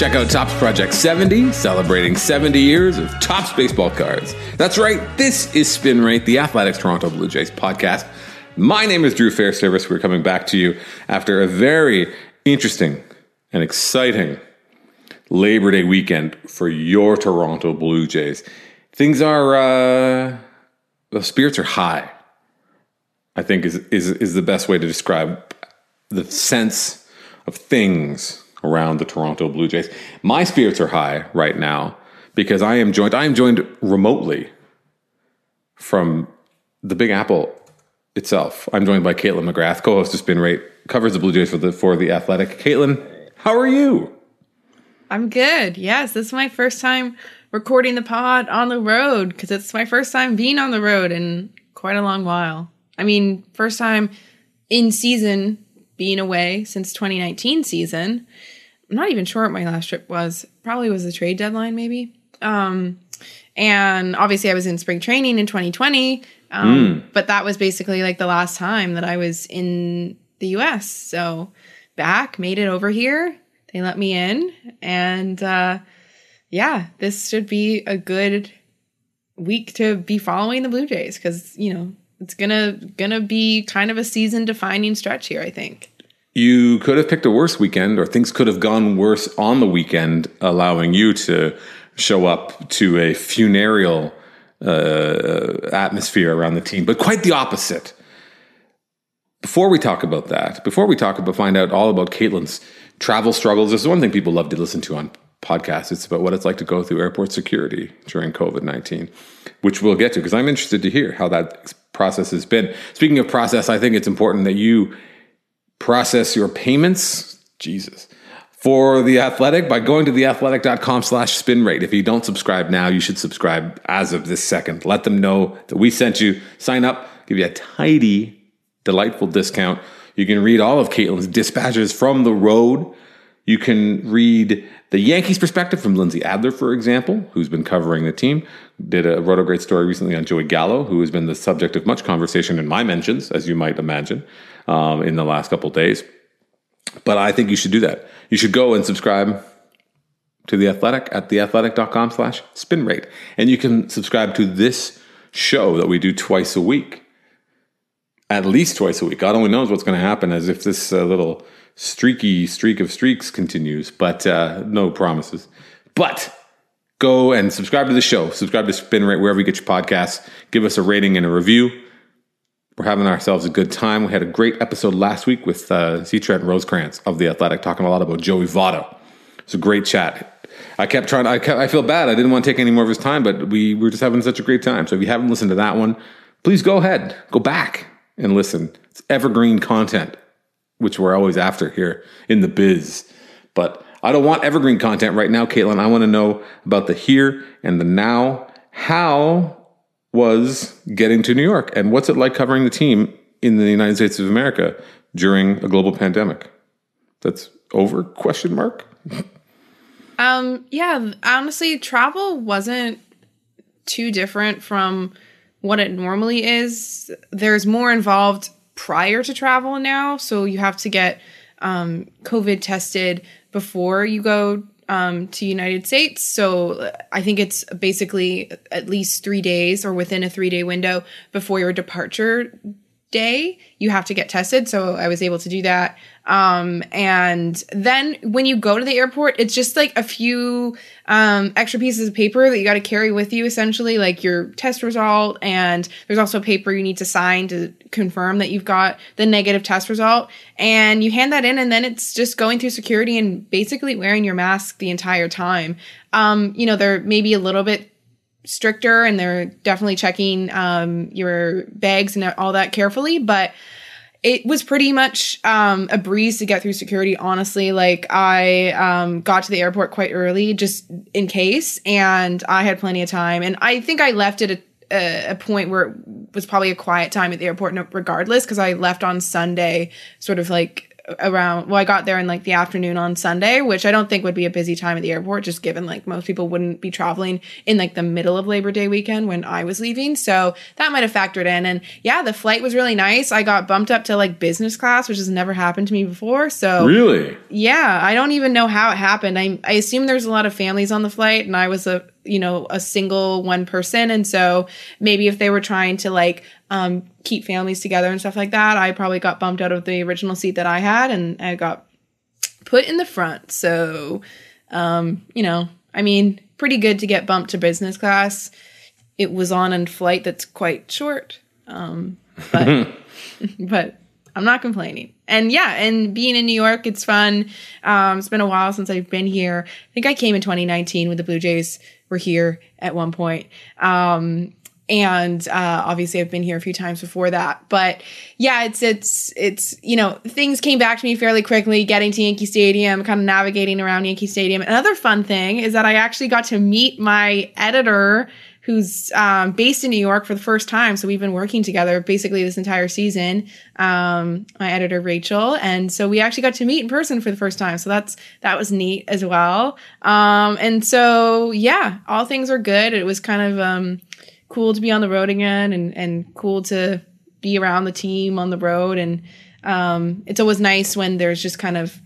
Check out Topps Project 70, celebrating 70 years of Topps baseball cards. That's right, this is Spin Rate, the Athletics Toronto Blue Jays podcast. My name is Drew Fairservice. We're coming back to you after a very interesting and exciting Labor Day weekend for your Toronto Blue Jays. Things are, uh, the spirits are high. I think is is is the best way to describe the sense of things around the Toronto Blue Jays. My spirits are high right now because I am joined I am joined remotely from the Big Apple itself. I'm joined by Caitlin McGrath, co-host of Spin Rate, covers the Blue Jays for the for the Athletic. Caitlin, how are you? I'm good. Yes, this is my first time recording the pod on the road because it's my first time being on the road in quite a long while. I mean, first time in season being away since 2019 season. I'm not even sure what my last trip was. Probably was the trade deadline, maybe. Um, and obviously, I was in spring training in 2020, um, but that was basically like the last time that I was in the US. So back, made it over here. They let me in, and uh, yeah, this should be a good week to be following the Blue Jays because you know it's gonna gonna be kind of a season defining stretch here. I think. You could have picked a worse weekend, or things could have gone worse on the weekend, allowing you to show up to a funereal uh, atmosphere around the team. But quite the opposite. Before we talk about that, before we talk about find out all about Caitlin's travel struggles, this is one thing people love to listen to on podcasts. It's about what it's like to go through airport security during COVID 19, which we'll get to because I'm interested to hear how that process has been. Speaking of process, I think it's important that you process your payments. Jesus. For the athletic by going to theathletic.com slash spin rate. If you don't subscribe now, you should subscribe as of this second. Let them know that we sent you. Sign up, give you a tidy, delightful discount. You can read all of Caitlin's dispatches from the road. You can read the Yankees perspective from Lindsey Adler, for example, who's been covering the team. Did a wrote a great story recently on Joey Gallo, who has been the subject of much conversation in my mentions, as you might imagine, um, in the last couple days. But I think you should do that. You should go and subscribe to the Athletic at theathletic.com slash spin rate. And you can subscribe to this show that we do twice a week. At least twice a week. God only knows what's going to happen as if this uh, little streaky streak of streaks continues, but uh, no promises. But go and subscribe to the show. Subscribe to Spin Rate wherever you get your podcasts. Give us a rating and a review. We're having ourselves a good time. We had a great episode last week with uh, C. Trent Rosecrans of The Athletic talking a lot about Joey Votto. It's a great chat. I kept trying, I, kept, I feel bad. I didn't want to take any more of his time, but we were just having such a great time. So if you haven't listened to that one, please go ahead, go back and listen. It's evergreen content, which we're always after here in the biz. But I don't want evergreen content right now, Caitlin. I want to know about the here and the now. How was getting to New York and what's it like covering the team in the United States of America during a global pandemic? That's over question mark. Um, yeah, honestly, travel wasn't too different from what it normally is. There's more involved prior to travel now, so you have to get um, COVID tested before you go um, to United States. So I think it's basically at least three days or within a three day window before your departure day you have to get tested. So i was able to do that um, and then when you go to the airport it's just like a few um, extra pieces of paper that you got to carry with you essentially like your test result. And there's also a paper you need to sign to confirm that you've got the negative test result. And you hand that in and then it's just going through security and basically wearing your mask the entire time. Um, you know they're maybe a little bit stricter and they're definitely checking um, your bags and all that carefully. But it was pretty much um, a breeze to get through security honestly. Like i um, got to the airport quite early just in case and i had plenty of time. And i think i left at a, a, a point where it was probably a quiet time at the airport regardless because i left on sunday sort of like around well i got there in like the afternoon on sunday which i don't think would be a busy time at the airport just given like most people wouldn't be traveling in like the middle of labor day weekend when i was leaving. So that might have factored in. And yeah the flight was really nice. I got bumped up to like business class which has never happened to me before. So really? Yeah i don't even know how it happened. I, I assume there's a lot of families on the flight and i was a you know a single one person and so maybe if they were trying to like um, keep families together and stuff like that i probably got bumped out of the original seat that i had and i got put in the front so um, you know i mean pretty good to get bumped to business class it was on a flight that's quite short um, but but I'm not complaining. And yeah, and being in New York, it's fun. Um, it's been a while since I've been here. I think I came in 2019 with the Blue Jays were here at one point. Um, and uh, obviously I've been here a few times before that. But yeah, it's it's it's you know things came back to me fairly quickly. Getting to Yankee Stadium, kind of navigating around Yankee Stadium. Another fun thing is that I actually got to meet my editor who's um, based in New York for the first time. So we've been working together basically this entire season. Um, my editor Rachel, and so we actually got to meet in person for the first time. So that's that was neat as well. Um, and so yeah, all things are good. It was kind of um, cool to be on the road again, and and cool to be around the team on the road. And um, it's always nice when there's just kind of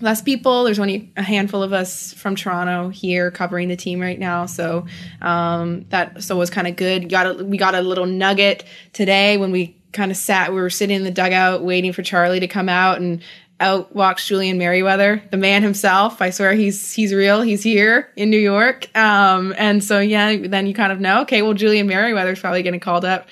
less people. There's only a handful of us from Toronto here covering the team right now, so um, that so was kind of good. Got a, we got a little nugget today when we kind of sat. We were sitting in the dugout waiting for Charlie to come out, and out walks Julian Merryweather, the man himself. I swear he's he's real. He's here in New York, um, and so yeah, then you kind of know, okay, well Julian Merryweather's probably getting called up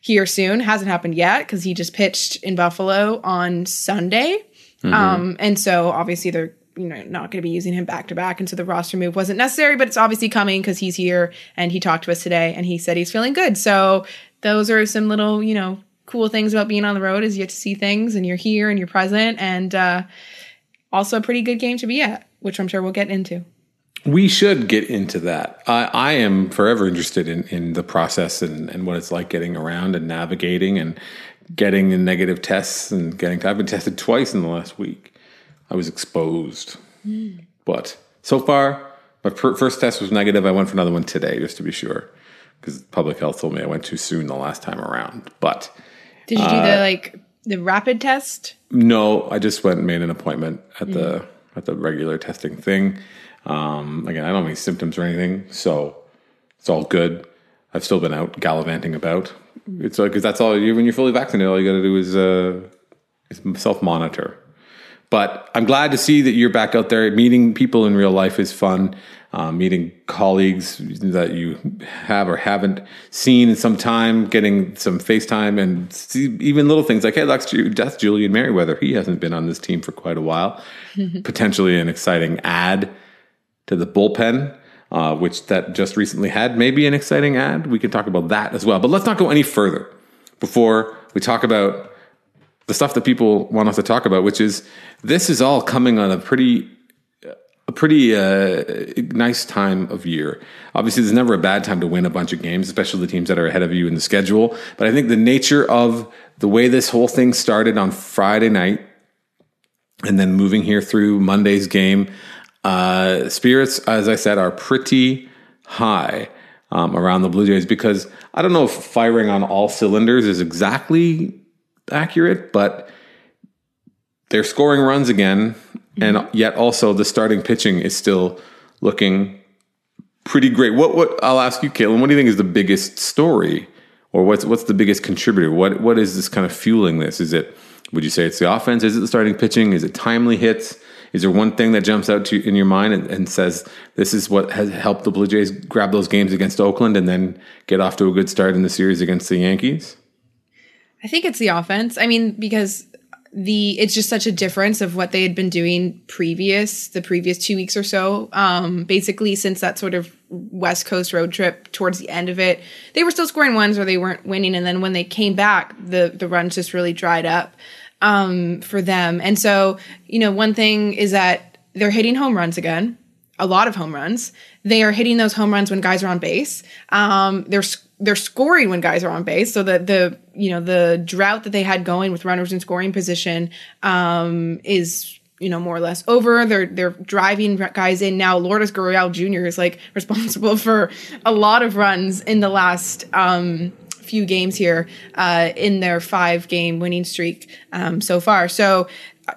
here soon. Hasn't happened yet because he just pitched in Buffalo on Sunday. Mm-hmm. Um, and so obviously they're you know not going to be using him back to back, and so the roster move wasn't necessary, but it's obviously coming because he's here and he talked to us today and he said he's feeling good. So those are some little you know cool things about being on the road is you get to see things and you're here and you're present and uh, also a pretty good game to be at, which I'm sure we'll get into. We should get into that. I, I am forever interested in, in the process and, and what it's like getting around and navigating and getting the negative tests and getting. I've been tested twice in the last week. I was exposed, mm. but so far my per- first test was negative. I went for another one today just to be sure because public health told me I went too soon the last time around. But did you do uh, the like the rapid test? No, I just went and made an appointment at mm. the at the regular testing thing. Um, again, I don't have any symptoms or anything, so it's all good. I've still been out gallivanting about. It's like, because that's all you when you're fully vaccinated. All you got to do is, uh, is self monitor. But I'm glad to see that you're back out there. Meeting people in real life is fun. Uh, meeting colleagues that you have or haven't seen in some time, getting some FaceTime, and see even little things like, hey, that's, that's Julian Merryweather. He hasn't been on this team for quite a while. Potentially an exciting add to the bullpen uh, which that just recently had maybe an exciting ad. We can talk about that as well. But let's not go any further before we talk about the stuff that people want us to talk about, which is this is all coming on a pretty a pretty uh, nice time of year. Obviously, there's never a bad time to win a bunch of games, especially the teams that are ahead of you in the schedule. But I think the nature of the way this whole thing started on Friday night and then moving here through Monday's game, Uh, spirits, as I said, are pretty high um, around the Blue Jays because I don't know if firing on all cylinders is exactly accurate, but they're scoring runs again, and mm-hmm. yet also the starting pitching is still looking pretty great. What what I'll ask you, Caitlin, what do you think is the biggest story, or what's what's the biggest contributor? What what is this kind of fueling this? Is it would you say it's the offense? Is it the starting pitching? Is it timely hits? Is there one thing that jumps out to you in your mind and, and says this is what has helped the Blue Jays grab those games against Oakland and then get off to a good start in the series against the Yankees? I think it's the offense. I mean, because the it's just such a difference of what they had been doing previous the previous two weeks or so. Um basically since that sort of west coast road trip towards the end of it they were still scoring ones or they weren't winning. And then when they came back the the runs just really dried up um for them. And so you know one thing is that they're hitting home runs again a lot of home runs. They are hitting those home runs when guys are on base. Um they're they're scoring when guys are on base. So the the you know the drought that they had going with runners in scoring position um, is you know more or less over. They're they're driving guys in now. Lourdes Gurriel Jr. is like responsible for a lot of runs in the last. Um, few games here uh, in their five game winning streak um, so far. So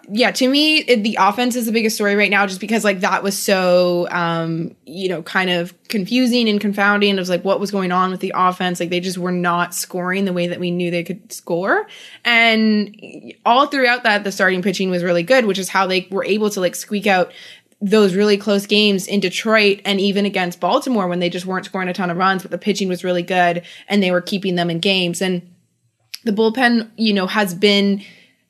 yeah, to me, it, the offense is the biggest story right now, just because like that was so, um, you know, kind of confusing and confounding. It was like what was going on with the offense. Like they just were not scoring the way that we knew they could score. And all throughout that, the starting pitching was really good, which is how they were able to like squeak out those really close games in Detroit and even against Baltimore when they just weren't scoring a ton of runs, but the pitching was really good and they were keeping them in games. And the bullpen, you know, has been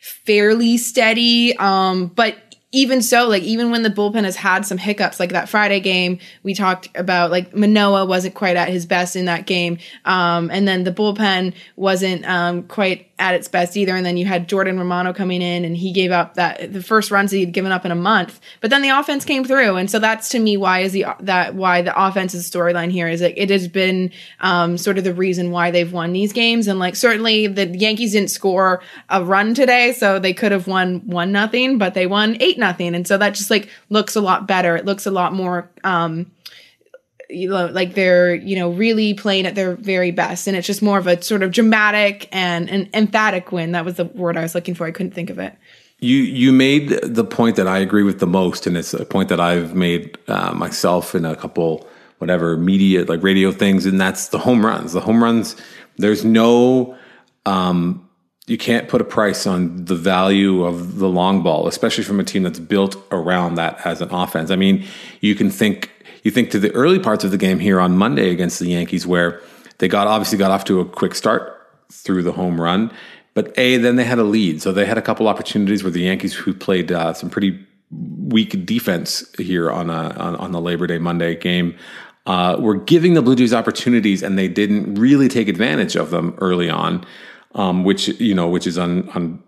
fairly steady. Um, but even so, like even when the bullpen has had some hiccups, like that Friday game, we talked about like Manoah wasn't quite at his best in that game. Um, and then the bullpen wasn't um, quite at its best either. And then you had Jordan Romano coming in and he gave up that the first runs he'd given up in a month. But then the offense came through. And so that's to me why is the that why the offense's storyline here is like it has been um, sort of the reason why they've won these games. And like certainly the Yankees didn't score a run today, so they could have won one nothing, but they won eight nothing. And so that just like looks a lot better. It looks a lot more um you know, like they're you know really playing at their very best. And it's just more of a sort of dramatic and an emphatic win. That was the word i was looking for. I couldn't think of it. You you made the point that i agree with the most. And it's a point that i've made uh, myself in a couple whatever media like radio things. And that's the home runs. The home runs there's no um, you can't put a price on the value of the long ball, especially from a team that's built around that as an offense. I mean, you can think you think to the early parts of the game here on Monday against the Yankees, where they got obviously got off to a quick start through the home run, but a then they had a lead, so they had a couple opportunities where the Yankees, who played uh, some pretty weak defense here on, a, on, on the Labor Day Monday game, uh, were giving the Blue Jays opportunities, and they didn't really take advantage of them early on, um, which you know which is on on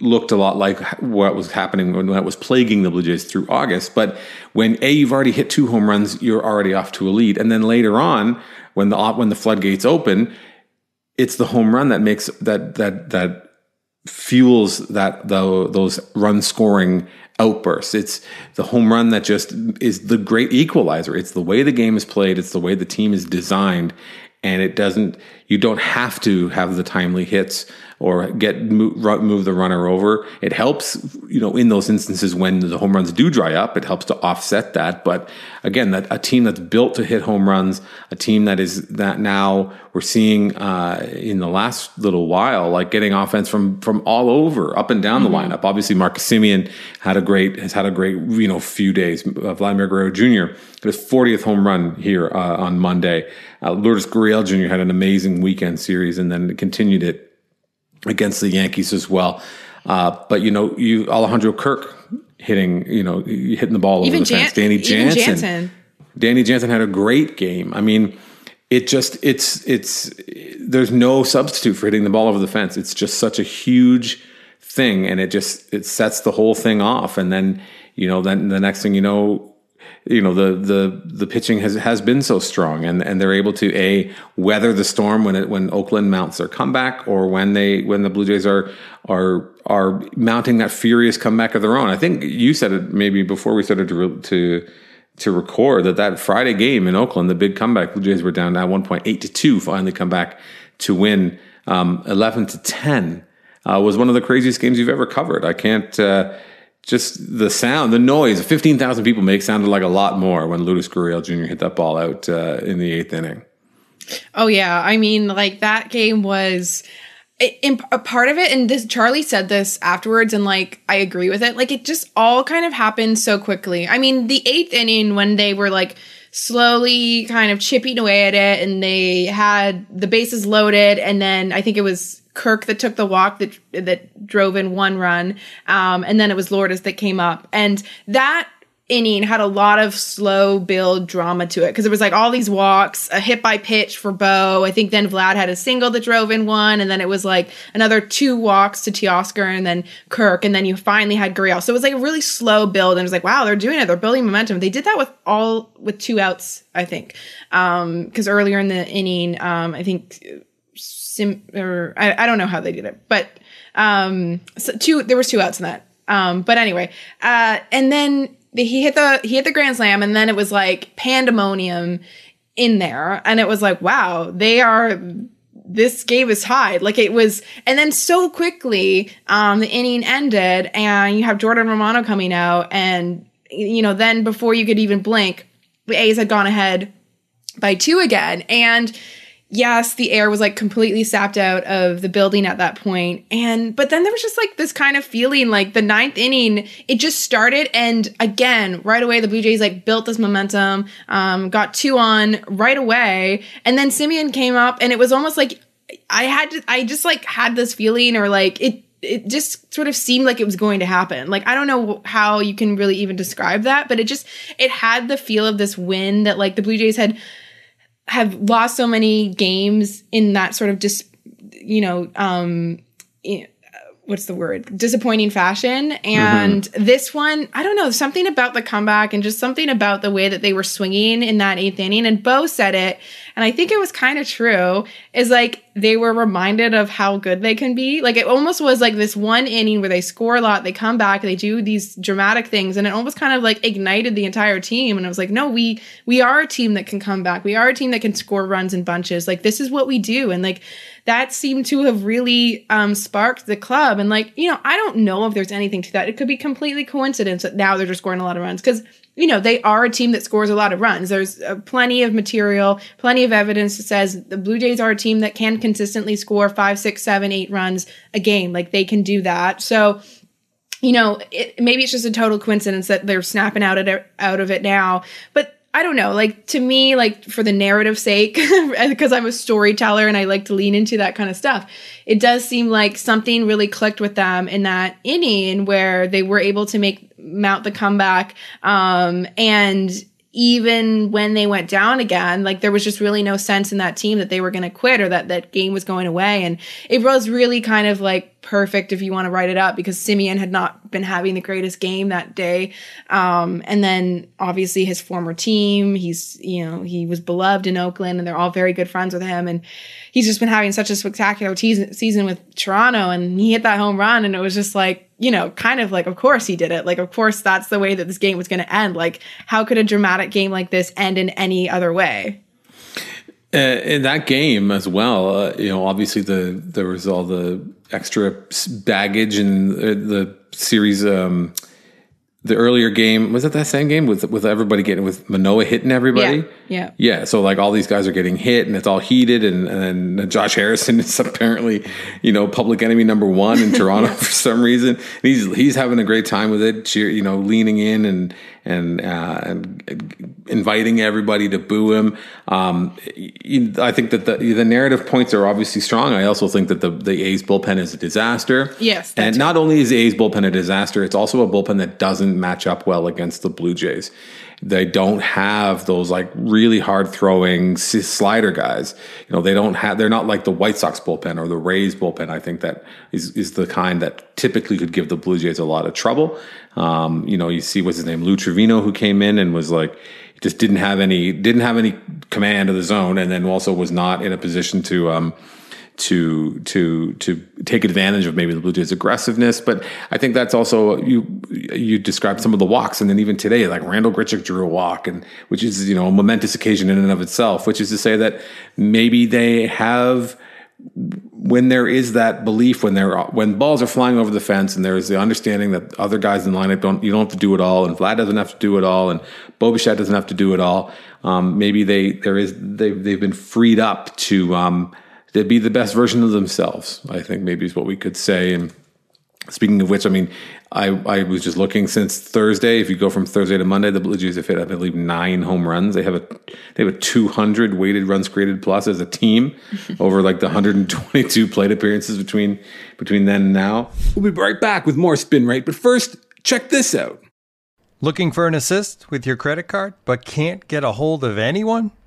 looked a lot like what was happening when that was plaguing the Blue Jays through August. But when a you've already hit two home runs, you're already off to a lead, and then later on, when the when the floodgates open, it's the home run that makes that that that fuels that the, those run scoring outbursts. It's the home run that just is the great equalizer. It's the way the game is played. It's the way the team is designed, and it doesn't. You don't have to have the timely hits or get move, move, the runner over. It helps, you know, in those instances when the home runs do dry up, it helps to offset that. But again, that a team that's built to hit home runs, a team that is that now we're seeing uh, in the last little while, like getting offense from from all over, up and down mm-hmm. the lineup. Obviously, Marcus Semien had a great has had a great you know few days. Uh, Vladimir Guerrero Jr. his 40th home run here uh, on Monday. Uh, Lourdes Gurriel Jr. had an amazing weekend series and then continued it against the Yankees as well. Uh, but you know, you Alejandro Kirk hitting, you know, hitting the ball even over the Jan- fence. Danny Jansen, Jansen. Danny Jansen had a great game. I mean, it just it's it's there's no substitute for hitting the ball over the fence. It's just such a huge thing, and it just it sets the whole thing off. And then you know, then the next thing you know, you know the the the pitching has has been so strong and and they're able to a weather the storm when it when Oakland mounts their comeback or when they when the Blue Jays are are are mounting that furious comeback of their own. I think you said it maybe before we started to to to record that that Friday game in Oakland, the big comeback, Blue Jays were down at one point eight to two, finally come back to win um, eleven to ten. Uh, was one of the craziest games you've ever covered. I can't. Uh, just the sound, the noise, 15,000 people make sounded like a lot more when Lourdes Gurriel Jr. hit that ball out uh, in the eighth inning. Oh, yeah. I mean, like that game was In, a part of it. And this, Charlie said this afterwards, and like, I agree with it. Like, it just all kind of happened so quickly. I mean, the eighth inning when they were like, slowly kind of chipping away at it and they had the bases loaded and then I think it was Kirk that took the walk that that drove in one run, um, and then it was Lourdes that came up, and that inning had a lot of slow build drama to it because it was like all these walks, a hit by pitch for Bo. I think then Vlad had a single that drove in one, and then it was like another two walks to Teoscar and then Kirk, and then you finally had Gurriel. So it was like a really slow build, and it was like, wow, they're doing it. They're building momentum. They did that with all with two outs, I think, Um, because um, earlier in the inning, um, I think sim or I, I don't know how they did it, but um, so two there was two outs in that. Um, but anyway, uh, and then the, he hit the he hit the grand slam, and then it was like pandemonium in there, and it was like, wow, they are this game is tied. Like it was, and then so quickly, um, the inning ended, and you have Jordan Romano coming out, and you know, then before you could even blink, the A's had gone ahead by two again, and yes, the air was like completely sapped out of the building at that point. And, but then there was just like this kind of feeling like the ninth inning, it just started. And again, right away, the Blue Jays like built this momentum, um, got two on right away. And then Semien came up and it was almost like I had to, I just like had this feeling or like it, it just sort of seemed like it was going to happen. Like I don't know how you can really even describe that, but it just it had the feel of this win that like the Blue Jays had have lost so many games in that sort of dis, you know, um, what's the word? Disappointing fashion. And mm-hmm. this one i don't know something about the comeback and just something about the way that they were swinging in that eighth inning. And bo said it and i think it was kind of true is like they were reminded of how good they can be. Like it almost was like this one inning where they score a lot they come back they do these dramatic things and it almost kind of like ignited the entire team. And i was like no we we are a team that can come back. We are a team that can score runs in bunches. Like this is what we do. And like that seemed to have really um, sparked the club. And like, you know, I don't know if there's anything to that. It could be completely coincidence that now they're just scoring a lot of runs because you know they are a team that scores a lot of runs. There's uh, plenty of material, plenty of evidence that says the Blue Jays are a team that can consistently score five, six, seven, eight runs a game. Like they can do that. So you know, it, maybe it's just a total coincidence that they're snapping out of it, out of it now. But I don't know, like to me, like for the narrative sake, because I'm a storyteller and I like to lean into that kind of stuff, it does seem like something really clicked with them in that inning where they were able to make mount the comeback. Um, and even when they went down again, like there was just really no sense in that team that they were going to quit or that that game was going away. And it was really kind of like perfect if you want to write it up because Semien had not been having the greatest game that day. Um, and then obviously his former team, he's, you know, he was beloved in Oakland and they're all very good friends with him. And he's just been having such a spectacular te- season with Toronto and he hit that home run and it was just like, you know, kind of like, of course he did it. Like, of course that's the way that this game was going to end. Like, how could a dramatic game like this end in any other way? Uh, in that game as well, uh, you know, obviously the there was all the extra baggage and the, the series. Um, the earlier game was it that same game with with everybody getting with Manoah hitting everybody? Yeah, yeah. Yeah. So like all these guys are getting hit and it's all heated and and Josh Harrison is apparently you know public enemy number one in Toronto yeah. for some reason. he's he's having a great time with it. Cheer, you know, leaning in and and uh, and inviting everybody to boo him. Um, I think that the the narrative points are obviously strong. I also think that the the A's bullpen is a disaster. Yes, and not only is the A's bullpen a disaster, it's also a bullpen that doesn't match up well against the Blue Jays. They don't have those like really hard throwing slider guys. You know, they don't have, they're not like the White Sox bullpen or the Rays bullpen. I think that is, is the kind that typically could give the Blue Jays a lot of trouble. Um, you know, you see what's his name, Lou Trivino, who came in and was like, just didn't have any, didn't have any command of the zone. And then also was not in a position to, um, to to to take advantage of maybe the Blue Jays' aggressiveness. But I think that's also you you described some of the walks, and then even today, like Randall Grichuk drew a walk, and which is you know a momentous occasion in and of itself. Which is to say that maybe they have when there is that belief when there when balls are flying over the fence and there is the understanding that other guys in the lineup don't you don't have to do it all and Vlad doesn't have to do it all and Bo Bichette doesn't have to do it all. Um, maybe they there is they they've been freed up to um, to be the best version of themselves. I think maybe is what we could say. And speaking of which, I mean, I, I was just looking since Thursday. If you go from Thursday to Monday, the Blue Jays have hit, I believe, nine home runs. They have a they have a 200 weighted runs created plus as a team over like the 122 plate appearances between between then and now. We'll be right back with more spin rate, but first, check this out. Looking for an assist with your credit card, but can't get a hold of anyone?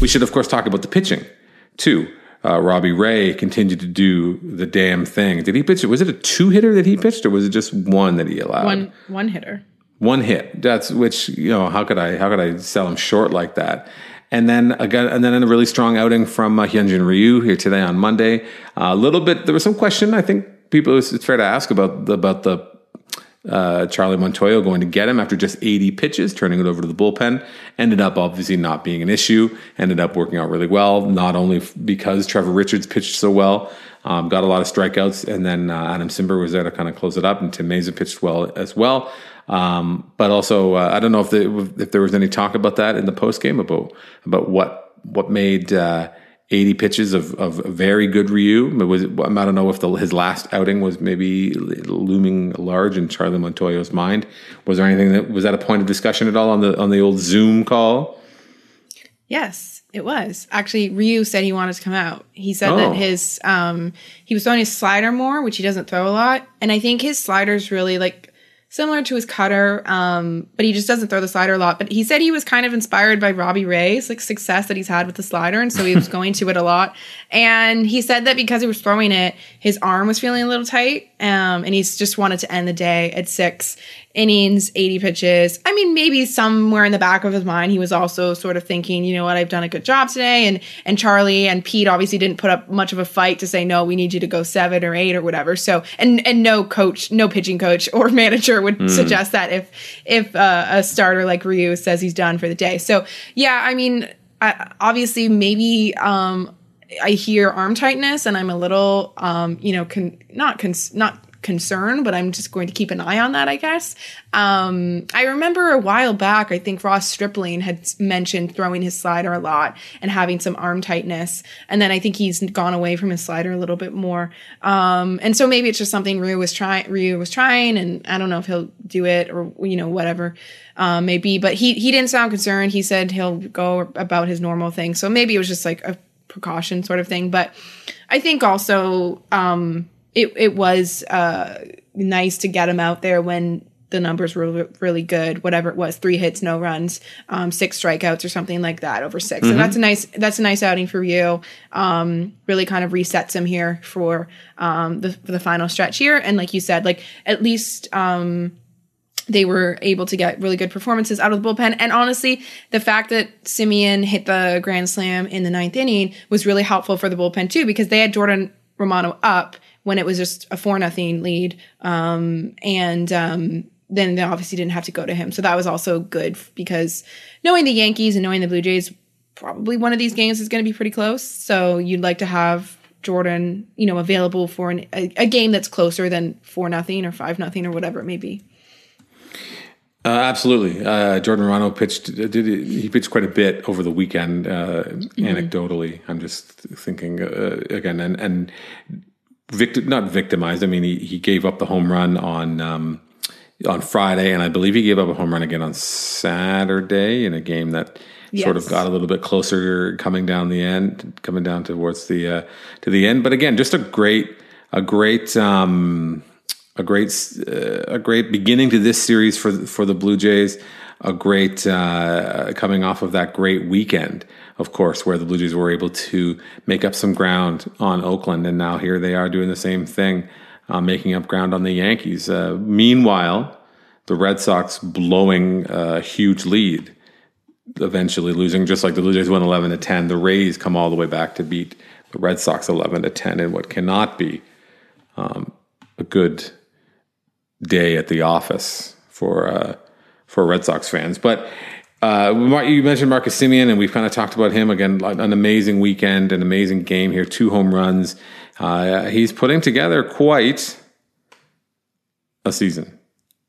We should, of course, talk about the pitching too. Uh, Robbie Ray continued to do the damn thing. Did he pitch it? Was it a two hitter that he pitched, or was it just one that he allowed? One one hitter. One hit. That's which you know. How could I? How could I sell him short like that? And then again, and then a really strong outing from uh, Hyunjin Ryu here today on Monday. Uh, a little bit. There was some question. I think people. It's fair to ask about the, about the uh, Charlie Montoyo going to get him after just 80 pitches, turning it over to the bullpen. Ended up obviously not being an issue. Ended up working out really well, not only because Trevor Richards pitched so well, um, got a lot of strikeouts, and then uh, Adam Cimber was there to kind of close it up, and Tim Mayza pitched well as well. Um, but also, uh, I don't know if, the, if there was any talk about that in the post game about about what what made uh, 80 pitches of, of very good Ryu. Was I don't know if the, his last outing was maybe looming large in Charlie Montoyo's mind. Was there anything that was that a point of discussion at all on the on the old Zoom call? Yes, it was. Actually, Ryu said he wanted to come out. He said oh. that his um he was throwing his slider more, which he doesn't throw a lot, and I think his slider's really like similar to his cutter, um, but he just doesn't throw the slider a lot. But he said he was kind of inspired by Robbie Ray's like success that he's had with the slider, and so he was going to it a lot. And he said that because he was throwing it, his arm was feeling a little tight, um, and he just wanted to end the day at six innings, 80 pitches. I mean, maybe somewhere in the back of his mind, he was also sort of thinking, you know what, I've done a good job today. And and Charlie and Pete obviously didn't put up much of a fight to say, no, we need you to go seven or eight or whatever. So and and no coach, no pitching coach or manager would mm. suggest that if if uh, a starter like Ryu says he's done for the day. So yeah, I mean, I, obviously maybe um, I hear arm tightness and I'm a little, um, you know, con- not con- not concern, but I'm just going to keep an eye on that, I guess. Um, I remember a while back, I think Ross Stripling had mentioned throwing his slider a lot and having some arm tightness. And then I think he's gone away from his slider a little bit more. Um, and so maybe it's just something Ryu was trying, Ryu was trying, and I don't know if he'll do it or, you know, whatever. Um, maybe, but he, he didn't sound concerned. He said he'll go about his normal thing. So maybe it was just like a precaution sort of thing. But I think also, um, it it was uh, nice to get him out there when the numbers were really good. Whatever it was, three hits, no runs, um, six strikeouts, or something like that over 6 mm-hmm. So that's a nice that's a nice outing for you. Um, really kind of resets him here for um, the for the final stretch here. And like you said, like at least um, they were able to get really good performances out of the bullpen. And honestly, the fact that Semien hit the grand slam in the ninth inning was really helpful for the bullpen too, because they had Jordan Romano up when it was just a four nothing lead. Um, and um, then they obviously didn't have to go to him. So that was also good because knowing the Yankees and knowing the Blue Jays, probably one of these games is going to be pretty close. So you'd like to have Jordan, you know, available for an, a, a game that's closer than four nothing or five nothing or whatever it may be. Uh, absolutely, uh, Jordan Romano pitched. Did he pitched quite a bit over the weekend? Uh, mm-hmm. Anecdotally, I'm just thinking uh, again, and and victim, not victimized. I mean, he, he gave up the home run on um, on Friday, and I believe he gave up a home run again on Saturday in a game that yes. sort of got a little bit closer coming down the end, coming down towards the uh, to the end. But again, just a great a great. Um, a great uh, a great beginning to this series for for the Blue Jays. A great uh, coming off of that great weekend, of course, where the Blue Jays were able to make up some ground on Oakland, and now here they are doing the same thing, uh, making up ground on the Yankees. Uh, meanwhile, the Red Sox blowing a huge lead, eventually losing, just like the Blue Jays won eleven to ten. The Rays come all the way back to beat the Red Sox eleven to ten in what cannot be um, a good day at the office for uh, for Red Sox fans. But uh, you mentioned Marcus Semien, and we've kind of talked about him again. An amazing weekend, an amazing game here, two home runs. Uh, he's putting together quite a season.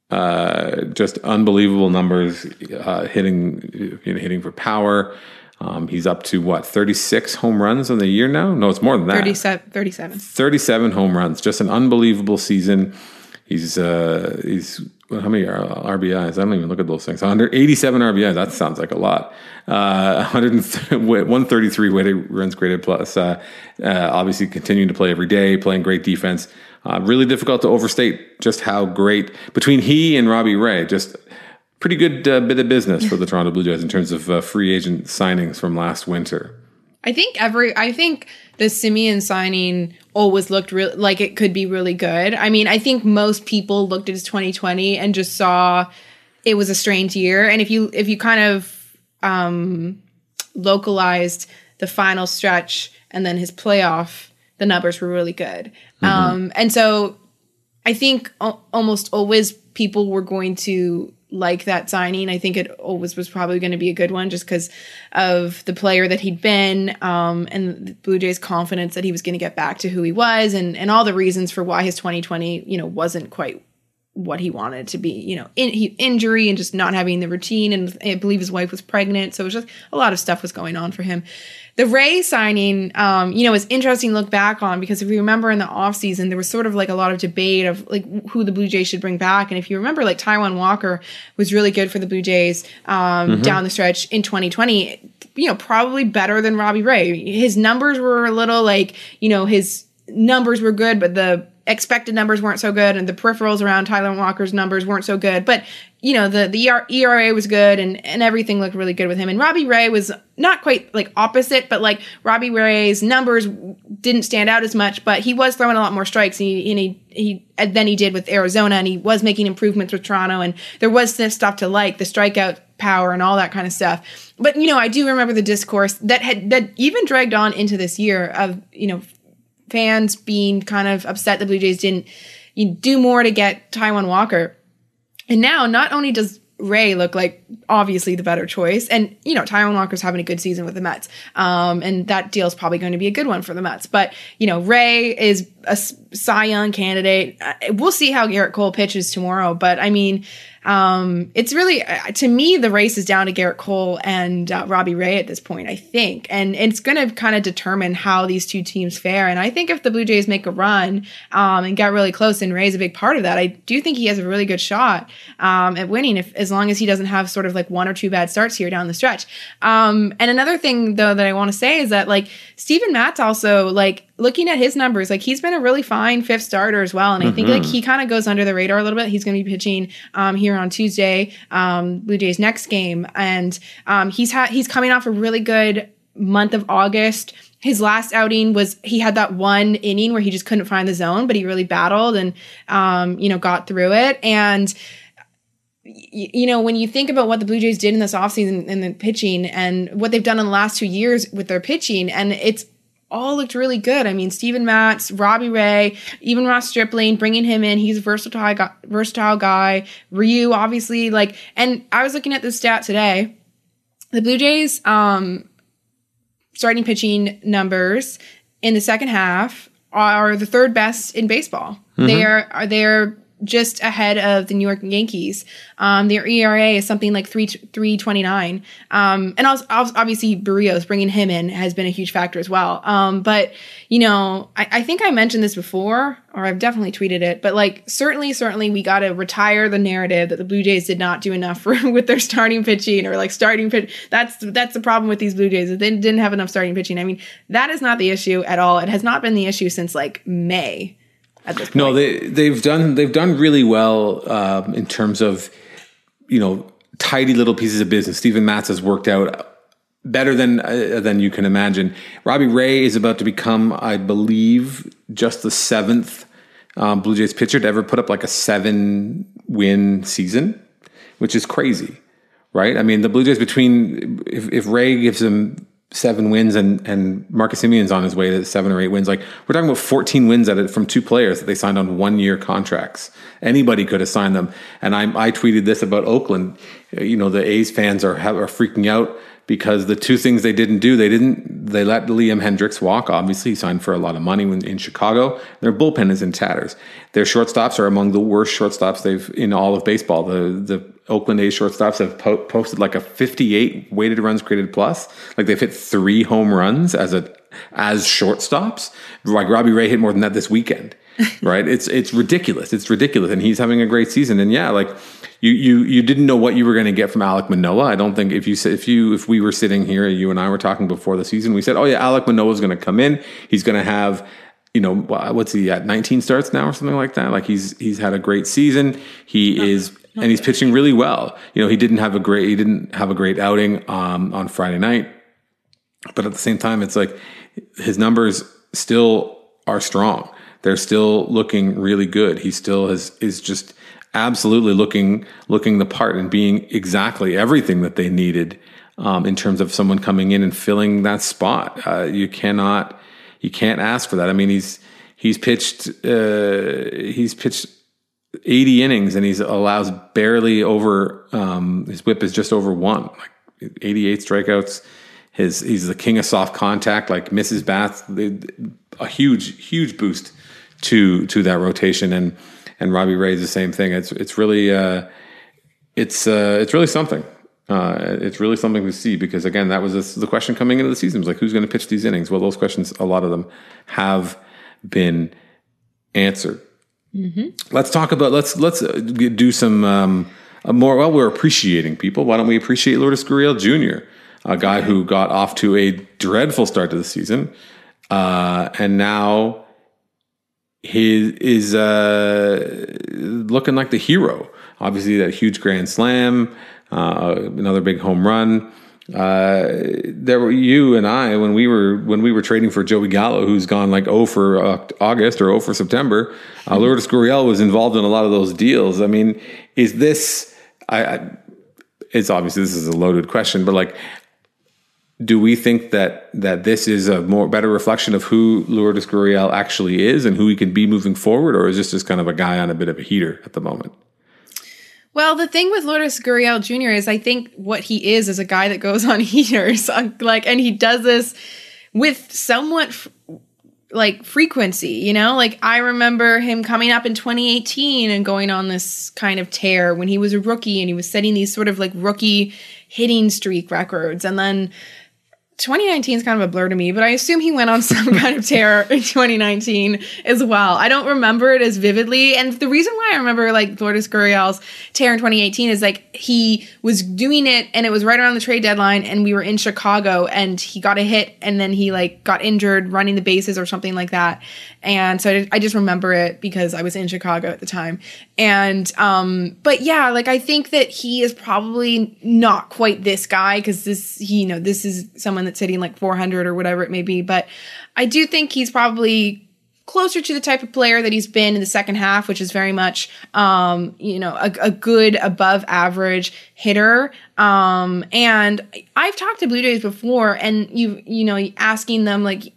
Uh, just unbelievable numbers, uh, hitting you know, hitting for power. Um, he's up to what 36 home runs on the year now. No, it's more than that. 37. 37. 37 home runs. Just an unbelievable season. He's uh, he's how many RBIs? I don't even look at those things. 187 RBIs. That sounds like a lot. Uh, 133 weighted runs created plus. Uh, uh, obviously, continuing to play every day, playing great defense. Uh, really difficult to overstate just how great between he and Robbie Ray. Just pretty good uh, bit of business for the Toronto Blue Jays in terms of uh, free agent signings from last winter. I think every I think the Semien signing always looked real like it could be really good. I mean, I think most people looked at his 2020 and just saw it was a strange year. And if you if you kind of um, localized the final stretch and then his playoff, the numbers were really good. Mm-hmm. Um, and so I think o- almost always people were going to like that signing. I think it always was probably going to be a good one just because of the player that he'd been um, and the Blue Jays' confidence that he was going to get back to who he was and, and all the reasons for why his 2020, you know, wasn't quite what he wanted to be, you know, in, he, injury and just not having the routine. And I believe his wife was pregnant. So it was just a lot of stuff was going on for him. The Ray signing, um, you know, is interesting to look back on because if you remember in the offseason, there was sort of like a lot of debate of like who the Blue Jays should bring back. And if you remember, like Taijuan Walker was really good for the Blue Jays um, mm-hmm. down the stretch in 2020, you know, probably better than Robbie Ray. His numbers were a little like, you know, his numbers were good, but the expected numbers weren't so good and the peripherals around Taijuan Walker's numbers weren't so good. But, you know, the, the ERA was good and, and everything looked really good with him. And Robbie Ray was not quite like opposite, but like Robbie Ray's numbers didn't stand out as much, but he was throwing a lot more strikes and he, and he, he then he did with Arizona and he was making improvements with Toronto and there was this stuff to like, the strikeout power and all that kind of stuff. But, you know, I do remember the discourse that had, that even dragged on into this year of, you know, fans being kind of upset the Blue Jays didn't do more to get Taijuan Walker. And now not only does Ray look like obviously the better choice. And, you know, Taijuan Walker's having a good season with the Mets. Um, and that deal's probably going to be a good one for the Mets. But, you know, Ray is a Cy Young candidate. We'll see how Gerrit Cole pitches tomorrow. But I mean, um, it's really uh, to me the race is down to Gerrit Cole and uh, Robbie Ray at this point. I think, and it's going to kind of determine how these two teams fare. And I think if the Blue Jays make a run um, and get really close, and Ray's a big part of that, I do think he has a really good shot um, at winning if as long as he doesn't have sort of like one or two bad starts here down the stretch. Um, and another thing though that I want to say is that like Stephen Matz also like looking at his numbers, like he's been a really fine fifth starter as well. And I mm-hmm. think like mm-hmm. he kind of goes under the radar a little bit. He's going to be pitching um, here on Tuesday, um, Blue Jays next game, and um, he's had he's coming off a really good month of August. His last outing was he had that one inning where he just couldn't find the zone, but he really battled and um, you know got through it and you know, when you think about what the Blue Jays did in this offseason in the pitching and what they've done in the last two years with their pitching, and it's all looked really good. I mean, Steven Matz, Robbie Ray, even Ross Stripling, bringing him in. He's a versatile guy, versatile guy. Ryu, obviously, like, and I was looking at this stat today. The Blue Jays, um, starting pitching numbers in the second half are the third best in baseball. Mm-hmm. They are, are they're just ahead of the New York Yankees. Um, their ERA is something like three three twenty nine. Um, and also, obviously Berrios bringing him in has been a huge factor as well. Um, but you know, I, I, think I mentioned this before, or I've definitely tweeted it. But like, certainly, certainly, we got to retire the narrative that the Blue Jays did not do enough for, with their starting pitching or like starting pitch. That's that's the problem with these Blue Jays. They didn't have enough starting pitching. I mean, that is not the issue at all. It has not been the issue since like May at this point. No, they they've done they've done really well um, in terms of you know tidy little pieces of business. Steven Matz has worked out better than uh, than you can imagine. Robbie Ray is about to become, I believe, just the seventh um, Blue Jays pitcher to ever put up like a seven win season, which is crazy, right? I mean, the Blue Jays between if, if Ray gives them seven wins and and Marcus Semien's on his way to seven or eight wins. Like we're talking about 14 wins at it from two players that they signed on one year contracts. Anybody could have signed them. And I I tweeted this about Oakland. You know the A's fans are are freaking out because the two things they didn't do, they didn't they let Liam Hendriks walk. Obviously, he signed for a lot of money when in Chicago. Their bullpen is in tatters. Their shortstops are among the worst shortstops they've in all of baseball. The the Oakland A's shortstops have po- posted like a 58 weighted runs created plus. Like they've hit three home runs as a as shortstops. Like Robbie Ray hit more than that this weekend. right? It's it's ridiculous. It's ridiculous, and he's having a great season. And yeah, like you you you didn't know what you were going to get from Alec Manoah. I don't think if you if you if we were sitting here, you and I were talking before the season, we said, oh yeah, Alec Manoah is going to come in. He's going to have you know what's he at 19 starts now or something like that. Like he's he's had a great season. He uh-huh. is and he's pitching really well. You know, he didn't have a great he didn't have a great outing um, on Friday night, but at the same time, it's like his numbers still are strong. They're still looking really good. He still has is just absolutely looking looking the part and being exactly everything that they needed um, in terms of someone coming in and filling that spot. Uh, you cannot you can't ask for that. I mean, he's he's pitched uh, he's pitched 80 innings and he's allows barely over um, his whip is just over one like 88 strikeouts. His he's the king of soft contact like misses bats. A huge huge boost to to that rotation. And and Robbie Ray is the same thing. It's it's really uh, it's uh, it's really something. Uh, it's really something to see because again that was the question coming into the season. Was like who's going to pitch these innings? Well those questions a lot of them have been answered Mm-hmm. Let's talk about let's let's uh, do some um, more. Well, we're appreciating people. Why don't we appreciate Lourdes Gurriel Jr., a guy who got off to a dreadful start to the season, uh, and now he is uh, looking like the hero. Obviously, that huge grand slam, uh, another big home run uh, there were you and I when we were when we were trading for Joey Gallo, who's gone like oh for uh, August or oh for September. Uh, Lourdes Gurriel was involved in a lot of those deals. I mean, is this? I, I it's obviously this is a loaded question, but like, do we think that that this is a more better reflection of who Lourdes Gurriel actually is and who he can be moving forward, or is this just kind of a guy on a bit of a heater at the moment? Well, the thing with Lourdes Gurriel Jr. is I think what he is is a guy that goes on heaters, like, and he does this with somewhat f- like frequency, you know? Like I remember him coming up in 2018 and going on this kind of tear when he was a rookie and he was setting these sort of like rookie hitting streak records and then 2019 is kind of a blur to me, but I assume he went on some kind of tear in 2019 as well. I don't remember it as vividly. And the reason why I remember like Lourdes Gurriel's tear in 2018 is like he was doing it and it was right around the trade deadline and we were in Chicago and he got a hit and then he like got injured running the bases or something like that. And so I just remember it because I was in Chicago at the time. And, um, but yeah, like I think that he is probably not quite this guy because this, he, you know, this is someone that's hitting like 400 or whatever it may be. But I do think he's probably closer to the type of player that he's been in the second half, which is very much, um, you know, a, a, good above average hitter. Um, and I've talked to Blue Jays before, and you, you know, asking them like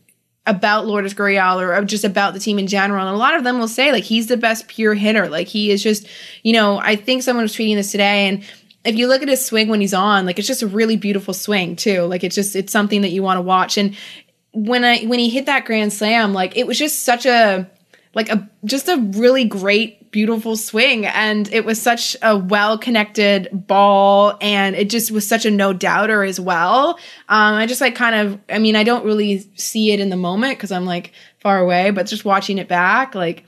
about Lourdes Gurriel or just about the team in general, and a lot of them will say like he's the best pure hitter. Like he is just, you know, I think someone was tweeting this today, and if you look at his swing when he's on, like it's just a really beautiful swing too. Like it's just it's something that you want to watch. And when I when he hit that grand slam, like it was just such a like a just a really great beautiful swing. And it was such a well connected ball and it just was such a no doubter as well. Um i just like kind of i mean i don't really see it in the moment because i'm like far away but just watching it back like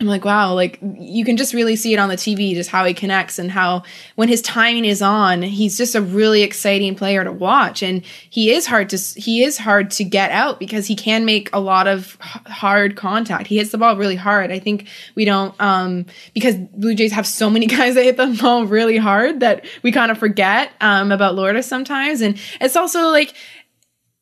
I'm like, wow, like you can just really see it on the TV, just how he connects and how when his timing is on, he's just a really exciting player to watch. And he is hard to he is hard to get out because he can make a lot of hard contact. He hits the ball really hard. I think we don't um because Blue Jays have so many guys that hit the ball really hard that we kind of forget um about Lourdes sometimes. And it's also like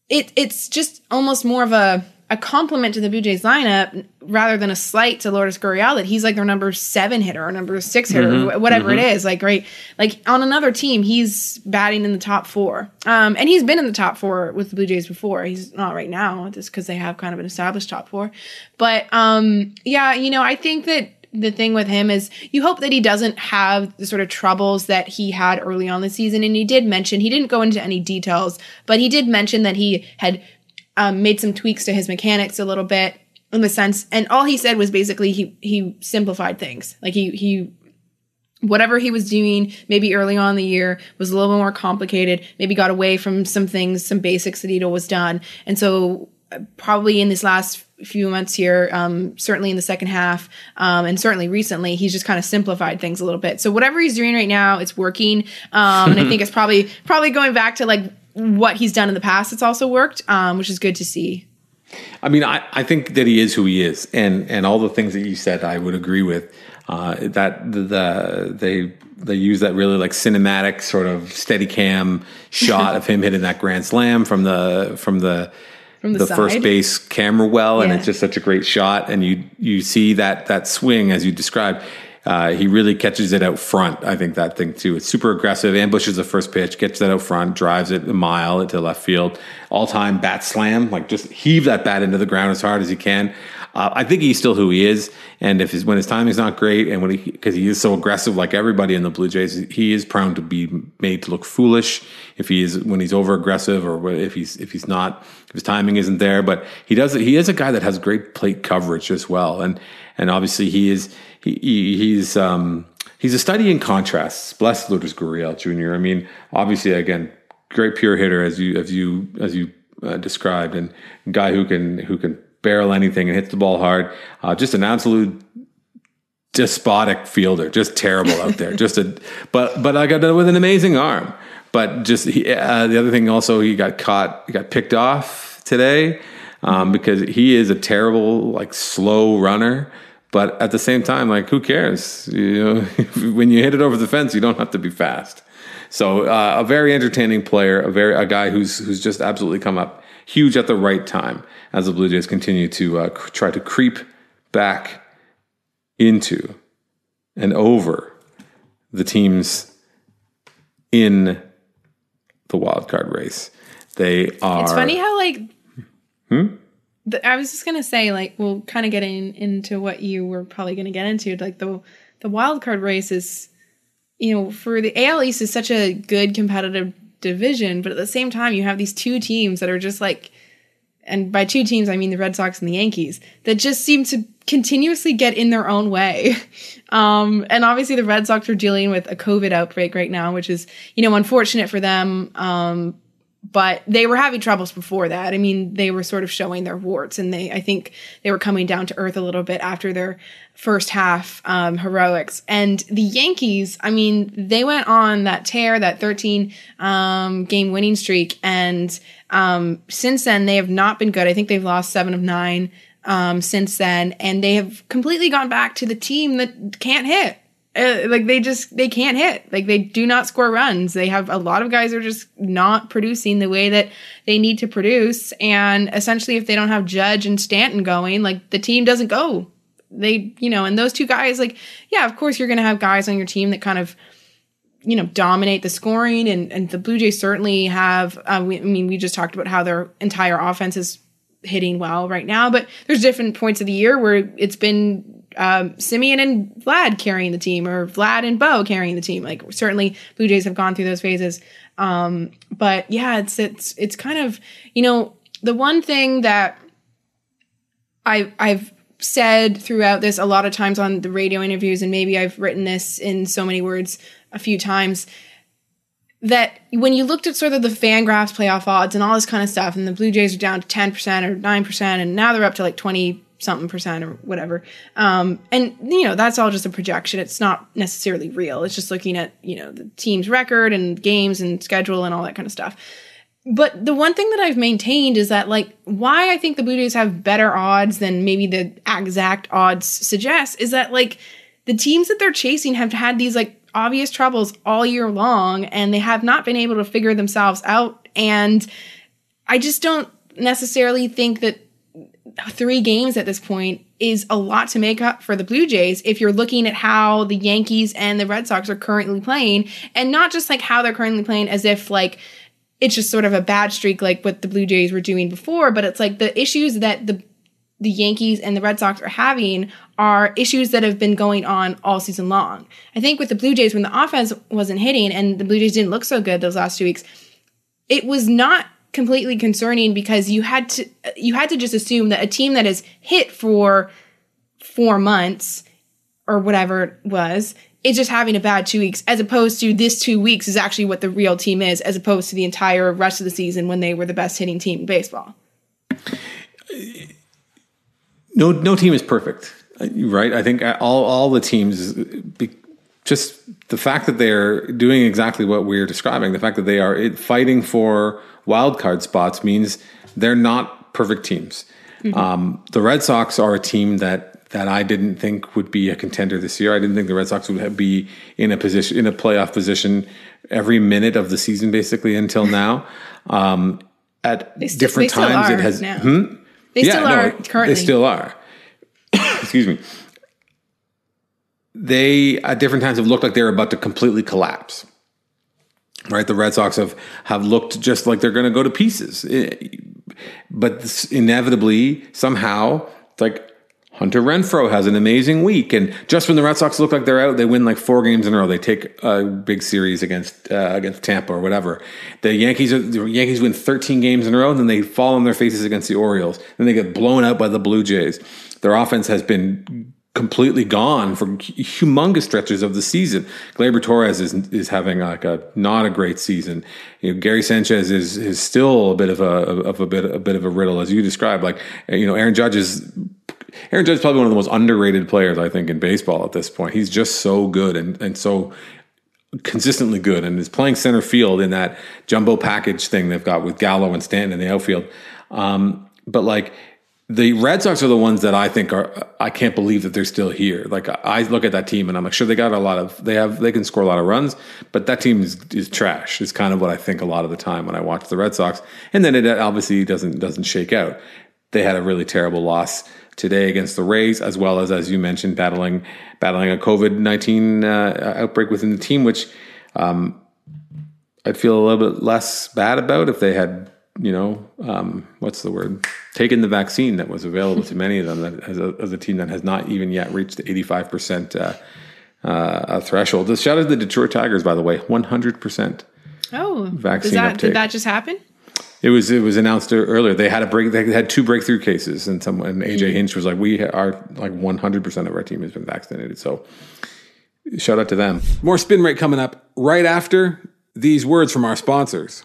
it it's just almost more of a a compliment to the Blue Jays lineup rather than a slight to Lourdes Gurriel that he's like their number seven hitter or number six hitter, mm-hmm, whatever mm-hmm. it is. Like, right, like on another team, he's batting in the top four. Um, and he's been in the top four with the Blue Jays before. He's not right now just because they have kind of an established top four. But um, yeah, you know, I think that the thing with him is you hope that he doesn't have the sort of troubles that he had early on the season. And he did mention, he didn't go into any details, but he did mention that he had um, made some tweaks to his mechanics a little bit in the sense, and all he said was basically he he simplified things. Like he he whatever he was doing maybe early on in the year was a little bit more complicated maybe got away from some things some basics that he'd always done. And so uh, probably in this last few months here um, certainly in the second half um, and certainly recently he's just kind of simplified things a little bit. So whatever he's doing right now it's working. Um, and i think it's probably probably going back to like what he's done in the past, it's also worked, um, which is good to see. I mean, I, I think that he is who he is, and and all the things that you said, I would agree with. Uh, that the, the, they they use that really like cinematic sort of steady cam shot of him hitting that grand slam from the from the from the, the first base camera well, yeah. and it's just such a great shot. And you you see that that swing as you described. Uh, he really catches it out front. I think that thing too. It's super aggressive, ambushes the first pitch, gets that out front, drives it a mile into left field. All time bat slam, like just heave that bat into the ground as hard as he can. Uh, I think he's still who he is, and if his, when his timing's not great, and when he because he is so aggressive, like everybody in the Blue Jays, he is prone to be made to look foolish if he is when he's over aggressive or if he's if he's not if his timing isn't there. But he does he is a guy that has great plate coverage as well, and and obviously he is he, he's um, he's a study in contrasts. Bless Lourdes Gurriel Jr. I mean, obviously, again, great pure hitter as you as you as you uh, described, and guy who can who can barrel anything and hits the ball hard. Uh, just an absolute despotic fielder, just terrible out there. just a but but I got with an amazing arm. But just he, uh, the other thing, also he got caught, he got picked off today um, because he is a terrible like slow runner. But at the same time, like who cares? You know, when you hit it over the fence, you don't have to be fast. So uh, a very entertaining player, a very a guy who's who's just absolutely come up huge at the right time as the Blue Jays continue to uh, try to creep back into and over the teams in the wild card race. They are. It's funny how like. Hmm? I was just gonna say, like, we'll kind of getting into what you were probably gonna get into. Like the the wild card race is, you know, for the AL East is such a good competitive division, but at the same time, you have these two teams that are just like, and by two teams I mean the Red Sox and the Yankees that just seem to continuously get in their own way. Um, and obviously the Red Sox are dealing with a COVID outbreak right now, which is, you know, unfortunate for them. Um, but they were having troubles before that. I mean, they were sort of showing their warts, and they I think they were coming down to earth a little bit after their first half um, heroics. And the Yankees, I mean, they went on that tear, that 13 um, game winning streak, and um, since then they have not been good. I think they've lost seven of nine um, since then, and they have completely gone back to the team that can't hit Uh, like they just they can't hit. Like they do not score runs. They have a lot of guys are just not producing the way that they need to produce. And essentially, if they don't have Judge and Stanton going, like the team doesn't go. They, you know, and those two guys, like, yeah, of course you're going to have guys on your team that kind of you know dominate the scoring and and the blue jays certainly have uh, we, i mean we just talked about how their entire offense is hitting well right now but there's different points of the year where it's been um, Semien and Vlad carrying the team or Vlad and Bo carrying the team. Like certainly blue jays have gone through those phases. Um, but yeah it's it's it's kind of you know the one thing that i i've said throughout this a lot of times on the radio interviews and maybe i've written this in so many words a few times that when you looked at sort of the fan Fangraphs playoff odds and all this kind of stuff, and the Blue Jays are down to 10% or 9%, and now they're up to like 20 something percent or whatever. Um, and, you know, that's all just a projection. It's not necessarily real. It's just looking at, you know, the team's record and games and schedule and all that kind of stuff. But the one thing that I've maintained is that, like, why I think the Blue Jays have better odds than maybe the exact odds suggest is that, like, the teams that they're chasing have had these, like, obvious troubles all year long and they have not been able to figure themselves out. And I just don't necessarily think that three games at this point is a lot to make up for the Blue Jays if you're looking at how the Yankees and the Red Sox are currently playing and not just like how they're currently playing as if like it's just sort of a bad streak like what the Blue Jays were doing before, but it's like the issues that the the Yankees and the Red Sox are having are issues that have been going on all season long. I think with the Blue Jays, when the offense wasn't hitting and the Blue Jays didn't look so good those last two weeks, it was not completely concerning because you had to you had to just assume that a team that is hit for four months or whatever it was is just having a bad two weeks as opposed to this two weeks is actually what the real team is as opposed to the entire rest of the season when they were the best hitting team in baseball no no team is perfect, right? I think all all the teams, just the fact that they're doing exactly what we're describing, the fact that they are fighting for wild card spots means they're not perfect teams. Mm-hmm. Um, the Red Sox are a team that that I didn't think would be a contender this year. I didn't think the Red Sox would be in a position in a playoff position every minute of the season, basically until now. Um, at different times, it has. Hmm? They yeah, still are currently. They still are. Excuse me. They at different times have looked like they're about to completely collapse. Right, the Red Sox have have looked just like they're going to go to pieces, but inevitably somehow it's like Hunter Renfroe has an amazing week, and just when the Red Sox look like they're out, they win like four games in a row. They take a big series against uh, against Tampa or whatever. The Yankees are, the Yankees win 13 games in a row, and then they fall on their faces against the Orioles. Then they get blown out by the Blue Jays. Their offense has been completely gone for humongous stretches of the season. Gleyber Torres is is having like a not a great season. You know, Gary Sanchez is is still a bit of a of a bit a bit of a riddle as you described. Like you know, Aaron Judge is Aaron Judge is probably one of the most underrated players I think in baseball at this point. He's just so good and and so consistently good and is playing center field in that jumbo package thing they've got with Gallo and Stanton in the outfield. Um, but like the Red Sox are the ones that I think are I can't believe that they're still here. Like I look at that team and I'm like, sure they got a lot of they have they can score a lot of runs, but that team is, is trash. Is kind of what I think a lot of the time when I watch the Red Sox, and then it obviously doesn't doesn't shake out. They had a really terrible loss today against the Rays, as well as, as you mentioned, battling battling a COVID nineteen uh, outbreak within the team, which um, I'd feel a little bit less bad about if they had, you know, um, what's the word, taken the vaccine that was available to many of them. That as a, as a team that has not even yet reached the eighty five percent uh, uh, threshold. Shout out to the Detroit Tigers, by the way, one hundred percent. Oh, vaccine that, uptake. Did that just happen? It was it was announced earlier. They had a break. They had two breakthrough cases, and some and AJ mm-hmm. Hinch was like, "We are like 100 percent of our team has been vaccinated." So, shout out to them. More spin rate coming up right after these words from our sponsors.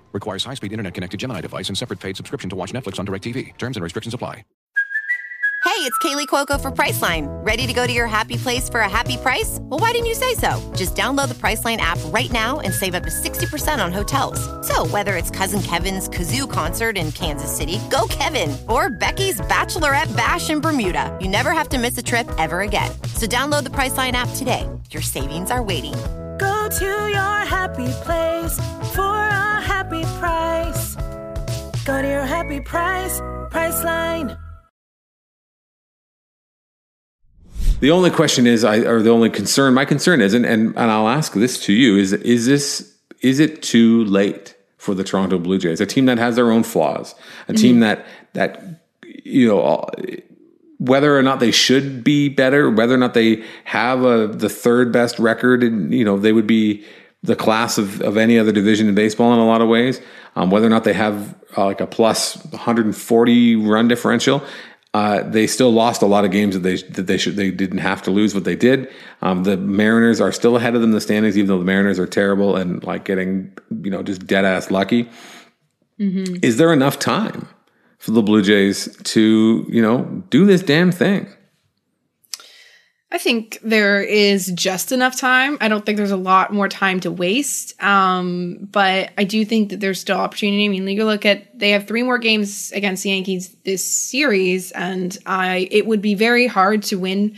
Requires high speed internet connected Gemini device and separate paid subscription to watch Netflix on DirecTV. Terms and restrictions apply. Hey, it's Kaley Cuoco for Priceline. Ready to go to your happy place for a happy price? Well, why didn't you say so? Just download the Priceline app right now and save up to 60% on hotels. So, whether it's Cousin Kevin's Kazoo concert in Kansas City, go Kevin, or Becky's Bachelorette Bash in Bermuda, you never have to miss a trip ever again. So, download the Priceline app today. Your savings are waiting. Go to your happy place for a happy price. Go to your happy price, Priceline. The only question is, I or the only concern, my concern is, and, and and I'll ask this to you: is is this is it too late for the Toronto Blue Jays, a team that has their own flaws, a team mm-hmm. that that you know whether or not they should be better, whether or not they have a, the third best record, and you know they would be the class of, of any other division in baseball in a lot of ways. Um, whether or not they have uh, like a plus 140 run differential, uh, they still lost a lot of games that they that they should they didn't have to lose, but they did. Um, the Mariners are still ahead of them in the standings, even though the Mariners are terrible and like getting you know just dead ass lucky. Mm-hmm. Is there enough time for the Blue Jays to you know do this damn thing? I think there is just enough time. I don't think there's a lot more time to waste. Um, but I do think that there's still opportunity. I mean, you look at they have three more games against the Yankees this series, and I it would be very hard to win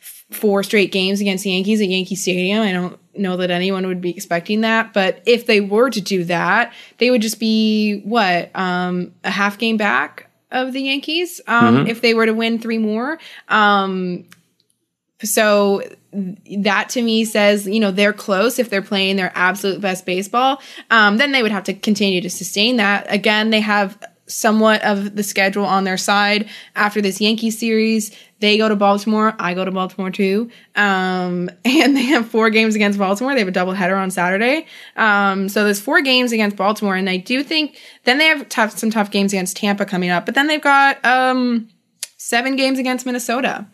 four straight games against the Yankees at Yankee Stadium. I don't know that anyone would be expecting that, but if they were to do that, they would just be what um, a half game back of the Yankees um, mm-hmm. if they were to win three more. Um, so that to me says, you know, they're close if they're playing their absolute best baseball. Um, then they would have to continue to sustain that. Again, they have somewhat of the schedule on their side after this Yankee series. They go to Baltimore. I go to Baltimore too. Um, and they have four games against Baltimore. They have a doubleheader on Saturday. Um, so there's four games against Baltimore. And I do think then they have tough, some tough games against Tampa coming up. But then they've got um, seven games against Minnesota.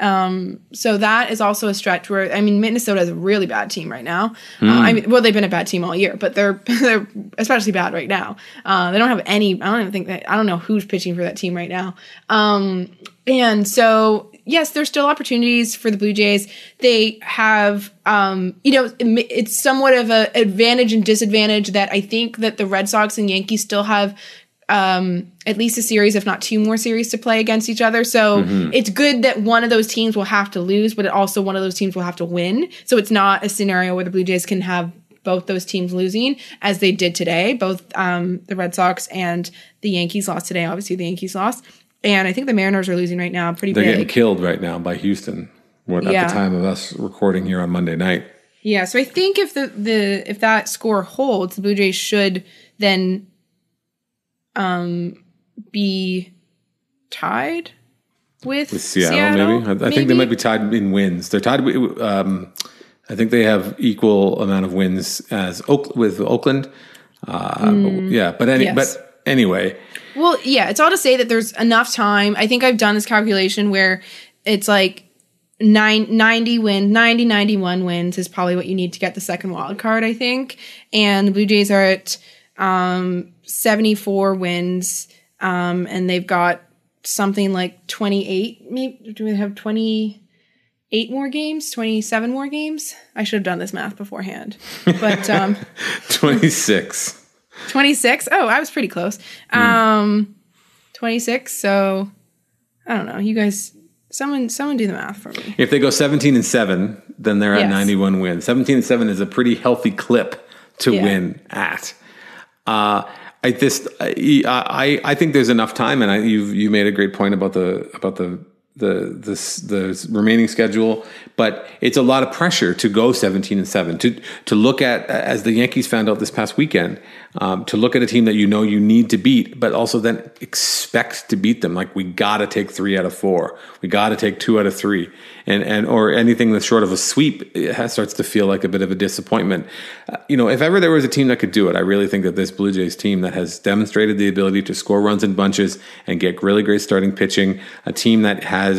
Um, so that is also a stretch where I mean Minnesota is a really bad team right now. Mm. Uh, I mean, well, they've been a bad team all year, but they're they're especially bad right now. Uh, they don't have any. I don't even think that I don't know who's pitching for that team right now. Um, and so yes, there's still opportunities for the Blue Jays. They have, um, you know, it's somewhat of an advantage and disadvantage that I think that the Red Sox and Yankees still have um, at least a series, if not two more series to play against each other. So mm-hmm. it's good that one of those teams will have to lose, but also one of those teams will have to win. So it's not a scenario where the Blue Jays can have both those teams losing as they did today. Both um, the Red Sox and the Yankees lost today. Obviously, the Yankees lost. And I think the Mariners are losing right now pretty They're big. getting killed right now by Houston at yeah. the time of us recording here on Monday night. Yeah, so I think if the, the if that score holds, the Blue Jays should then um, be tied with, with Seattle, Seattle, maybe. I, I think they might be tied in wins. They're tied with. Um, I think they have equal amount of wins as Oak, with Oakland. Uh, mm, but, yeah, but any, yes. but anyway. Well, yeah, it's all to say that there's enough time. I think I've done this calculation where it's like nine, 90 wins, 90, 91 wins is probably what you need to get the second wild card, I think. And the Blue Jays are at um, 74 wins, um, and they've got something like 28. Maybe do we have 28 more games? 27 more games? I should have done this math beforehand, but um, 26. 26. Oh, I was pretty close. Mm. Um, 26. So I don't know. You guys someone someone do the math for me if they go 17 and 7 then they're at yes. 91 wins 17 and 7 is a pretty healthy clip to yeah. win at uh, I this I, I I think there's enough time, and I, you you made a great point about the about the the the the remaining schedule, but it's a lot of pressure to go 17 and seven. To to look at as the Yankees found out this past weekend, um, to look at a team that you know you need to beat, but also then expect to beat them. Like we got to take three out of four, we got to take two out of three, and and or anything that's short of a sweep has, starts to feel like a bit of a disappointment. Uh, you know, if ever there was a team that could do it, I really think that this Blue Jays team that has demonstrated the ability to score runs in bunches and get really great starting pitching, a team that has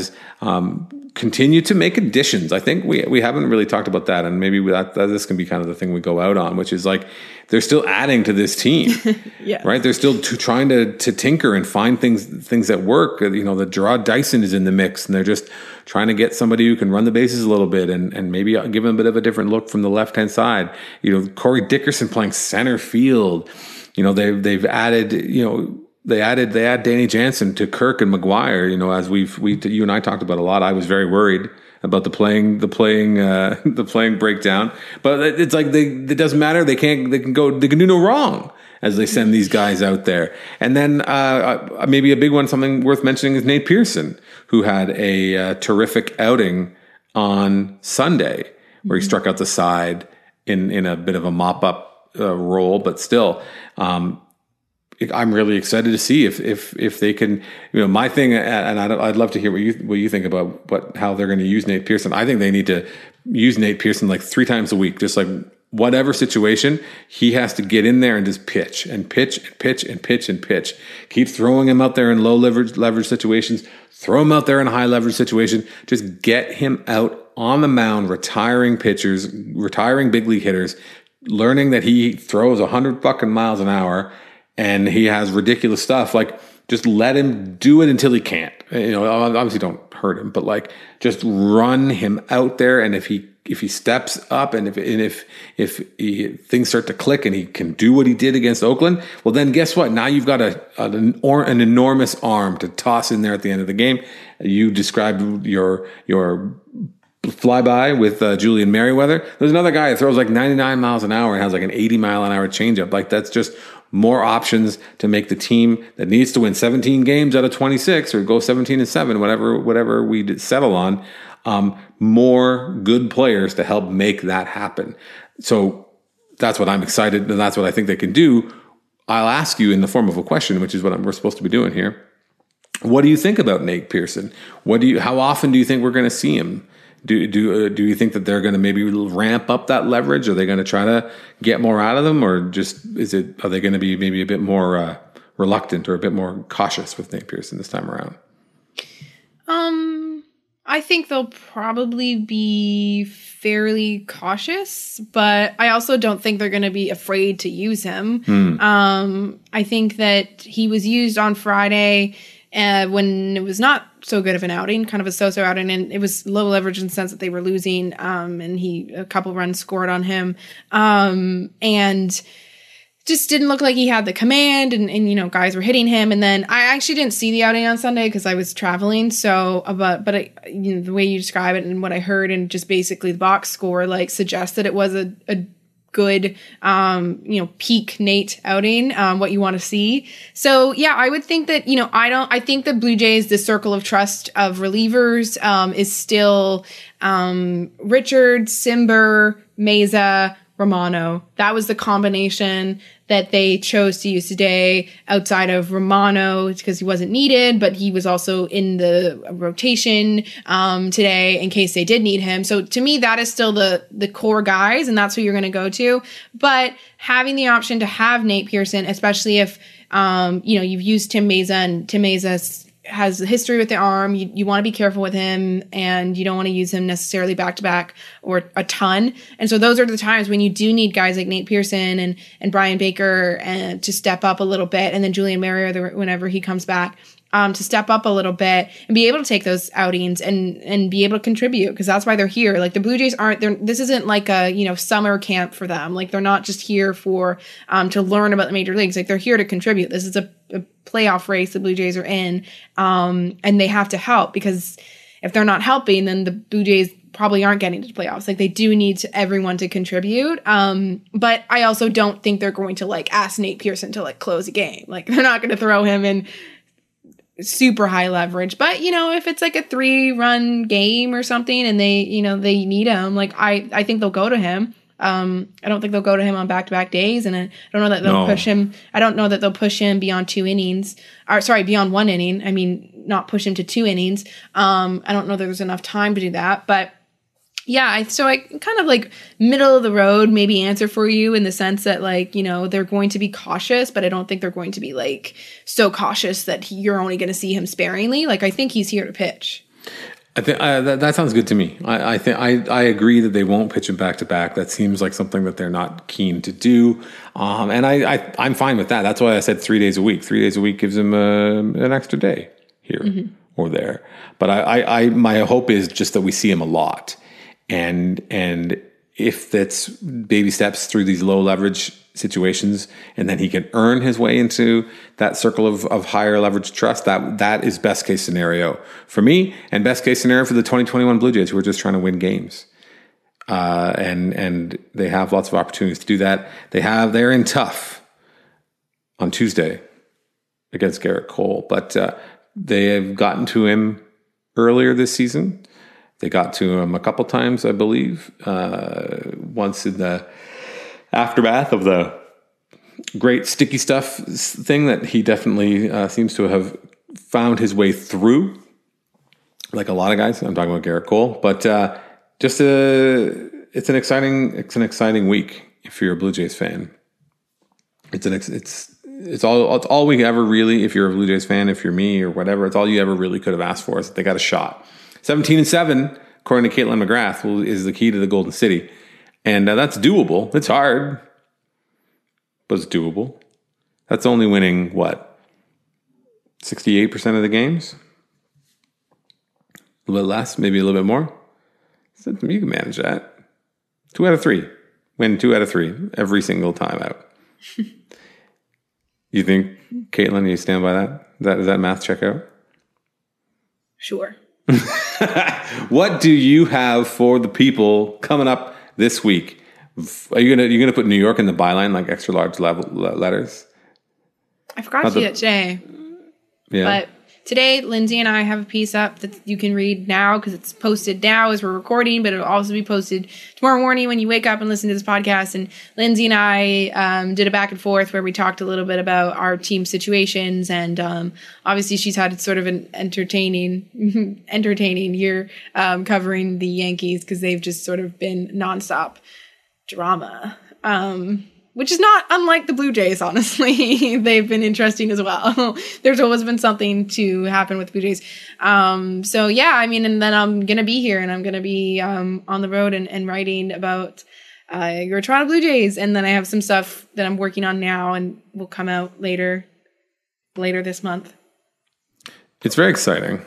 um, continue to make additions. I think we we haven't really talked about that, and maybe that, that, this can be kind of the thing we go out on, which is like they're still adding to this team, yeah. right? They're still to, trying to to tinker and find things things that work. You know, the Jarrod Dyson is in the mix, and they're just trying to get somebody who can run the bases a little bit and and maybe give them a bit of a different look from the left hand side. You know, Corey Dickerson playing center field. You know, they've they've added you know they added they add Danny Jansen to Kirk and McGuire. You know, as we've we you and I talked about a lot. I was very worried about the playing the playing uh, the playing breakdown, but it's like they it doesn't matter. They can't they can go they can do no wrong as they send these guys out there. And then uh, uh maybe a big one, something worth mentioning is Nate Pearson, who had a uh, terrific outing on Sunday where he struck out the side in in a bit of a mop up uh, role, but still. Um, I'm really excited to see if if if they can. You know, my thing, and I'd, I'd love to hear what you what you think about what how they're going to use Nate Pearson. I think they need to use Nate Pearson like three times a week, just like whatever situation he has to get in there and just pitch and pitch and pitch and pitch and pitch. Keep throwing him out there in low leverage leverage situations. Throw him out there in a high leverage situation. Just get him out on the mound, retiring pitchers, retiring big league hitters, learning that he throws hundred fucking miles an hour and he has ridiculous stuff. Like, just let him do it until he can't. You know, obviously don't hurt him, but like just run him out there. And if he if he steps up and if and if if he, things start to click and he can do what he did against Oakland, well then guess what? Now you've got a, an, or, an enormous arm to toss in there at the end of the game. You described your your flyby with uh, Julian Merryweather. There's another guy that throws like 99 miles an hour and has like an 80 mile an hour changeup. Like that's just more options to make the team that needs to win 17 games out of 26 or go 17 and 7 whatever whatever we settle on um, more good players to help make that happen. So that's what i'm excited and that's what i think they can do. I'll ask you in the form of a question which is what we're supposed to be doing here. What do you think about nate pearson? What do you how often do you think we're going to see him do do uh, do you think that they're going to maybe ramp up that leverage? Are they going to try to get more out of them, or just is it? Are they going to be maybe a bit more uh, reluctant or a bit more cautious with Nate Pearson this time around? Um, I think they'll probably be fairly cautious, but I also don't think they're going to be afraid to use him. Hmm. Um, I think that he was used on Friday uh, when it was not so good of an outing, kind of a so-so outing, and it was low leverage in the sense that they were losing. Um, and he a couple runs scored on him, um, and just didn't look like he had the command. And, and you know, guys were hitting him. And then I actually didn't see the outing on Sunday because I was traveling. So, uh, but but I, you know, the way you describe it and what I heard and just basically the box score like suggests that it was a, a good um you know peak nate outing um what you want to see. So yeah i would think that you know i don't i think the blue jays the circle of trust of relievers um is still um richard cimber Mayza romano that was the combination that they chose to use today outside of Romano because he wasn't needed, but he was also in the rotation um, today in case they did need him. So to me, that is still the the core guys, and that's who you're going to go to. But having the option to have Nate Pearson, especially if um, you know you've used Tim Mayza and Tim Mayza has a history with the arm. You, you want to be careful with him and you don't want to use him necessarily back to back or a ton. And so those are the times when you do need guys like Nate Pearson and, and Bryan Baker and to step up a little bit. And then Julian Merryweather whenever he comes back. Um, to step up a little bit and be able to take those outings and and be able to contribute because that's why they're here. Like the Blue Jays aren't. This isn't like a you know summer camp for them. Like they're not just here for um, to learn about the major leagues. Like they're here to contribute. This is a, a playoff race the Blue Jays are in, um, and they have to help because if they're not helping, then the Blue Jays probably aren't getting to the playoffs. Like they do need to, everyone to contribute. Um, but I also don't think they're going to like ask Nate Pearson to like close a game. Like they're not going to throw him in super high leverage. But you know, if it's like a three run game or something, and they you know they need him, like I I think they'll go to him. Um, I don't think they'll go to him on back to back days, and I don't know that they'll No. push him. I don't know that they'll push him beyond two innings, or sorry, beyond one inning. I mean, not push him to two innings. Um, I don't know that there's enough time to do that, but yeah, I, so I kind of like middle of the road maybe answer for you in the sense that like you know they're going to be cautious, but I don't think they're going to be like so cautious that he- you're only going to see him sparingly. Like I think he's here to pitch. I think uh, that, that sounds good to me. I, I think I, I agree that they won't pitch him back to back. That seems like something that they're not keen to do, um, and I, I I'm fine with that. That's why I said three days a week. Three days a week gives him uh, an extra day here or there. But I, I, I my hope is just that we see him a lot, and and if that's baby steps through these low leverage situations and then he can earn his way into that circle of, of higher leverage trust that that is best case scenario for me and best case scenario for the 2021 blue jays who are just trying to win games. Uh, and and they have lots of opportunities to do that. They have they're in tough on tuesday against Gerrit Cole but uh, they have gotten to him earlier this season they got to him a couple times, I believe. Uh, once in the aftermath of the great sticky stuff thing that he definitely uh, seems to have found his way through, like a lot of guys. I'm talking about Gerrit Cole, but uh, just a, it's an exciting, it's an exciting week if you're a Blue Jays fan. It's an, ex- it's. It's all. It's all we ever really. If you're a Blue Jays fan, if you're me or whatever, it's all you ever really could have asked for. Is that they got a shot. 17 and 7, according to Caitlin McGrath, is the key to the Golden City. And uh, that's doable. It's hard, but it's doable. That's only winning, what, 68% of the games? A little bit less, maybe a little bit more. So you can manage that. Two out of three. Win two out of three every single time out. you think, Caitlin, you stand by that? That, that math check out? Sure. What do you have for the people coming up this week? Are you gonna you gonna put New York in the byline like extra large level letters? I forgot Not to the- do it Yeah. but today Lindsey and I have a piece up that you can read now because it's posted now as we're recording, but it'll also be posted tomorrow morning when you wake up and listen to this podcast. And Lindsey and I um, did a back and forth where we talked a little bit about our team situations, and um, obviously she's had sort of an entertaining, entertaining year um, covering the Yankees because they've just sort of been nonstop drama. Um, which is not unlike the Blue Jays, honestly. They've been interesting as well. There's always been something to happen with Blue Jays. Um, so yeah, I mean, and then I'm gonna be here and I'm gonna be um, on the road and, and writing about uh, your Toronto Blue Jays, and then I have some stuff that I'm working on now and will come out later, later this month. It's very exciting.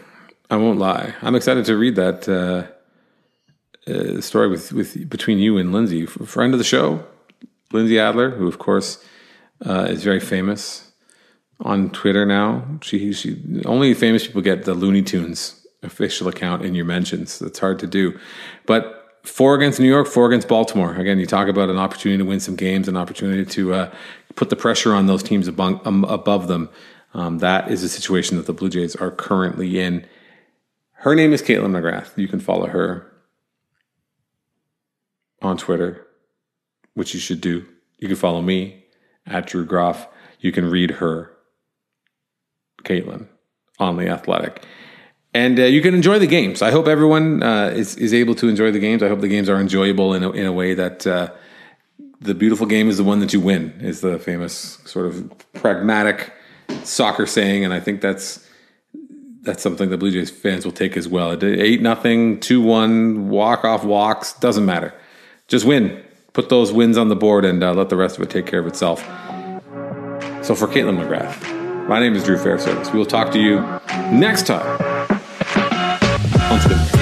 I won't lie. I'm excited to read that uh, uh, story with, with between you and Lindsey, friend of the show, Lindsey Adler, who of course uh, is very famous on Twitter now. She, she only famous people get the Looney Tunes official account in your mentions. That's hard to do, but four against New York, four against Baltimore. Again, you talk about an opportunity to win some games, an opportunity to uh, put the pressure on those teams above, um, above them. Um, that is the situation that the Blue Jays are currently in. Her name is Caitlin McGrath. You can follow her on Twitter, which you should do. You can follow me at Drew Groff. You can read her, Caitlin, on The Athletic. And uh, you can enjoy the games. I hope everyone uh, is, is able to enjoy the games. I hope the games are enjoyable in a, in a way that uh, the beautiful game is the one that you win, is the famous sort of pragmatic soccer saying. And I think that's that's something the Blue Jays fans will take as well. Eight nothing, two one, walk off walks doesn't matter. Just win. Put those wins on the board and uh, let the rest of it take care of itself. So for Caitlin McGrath, my name is Drew Fairservice. We will talk to you next time on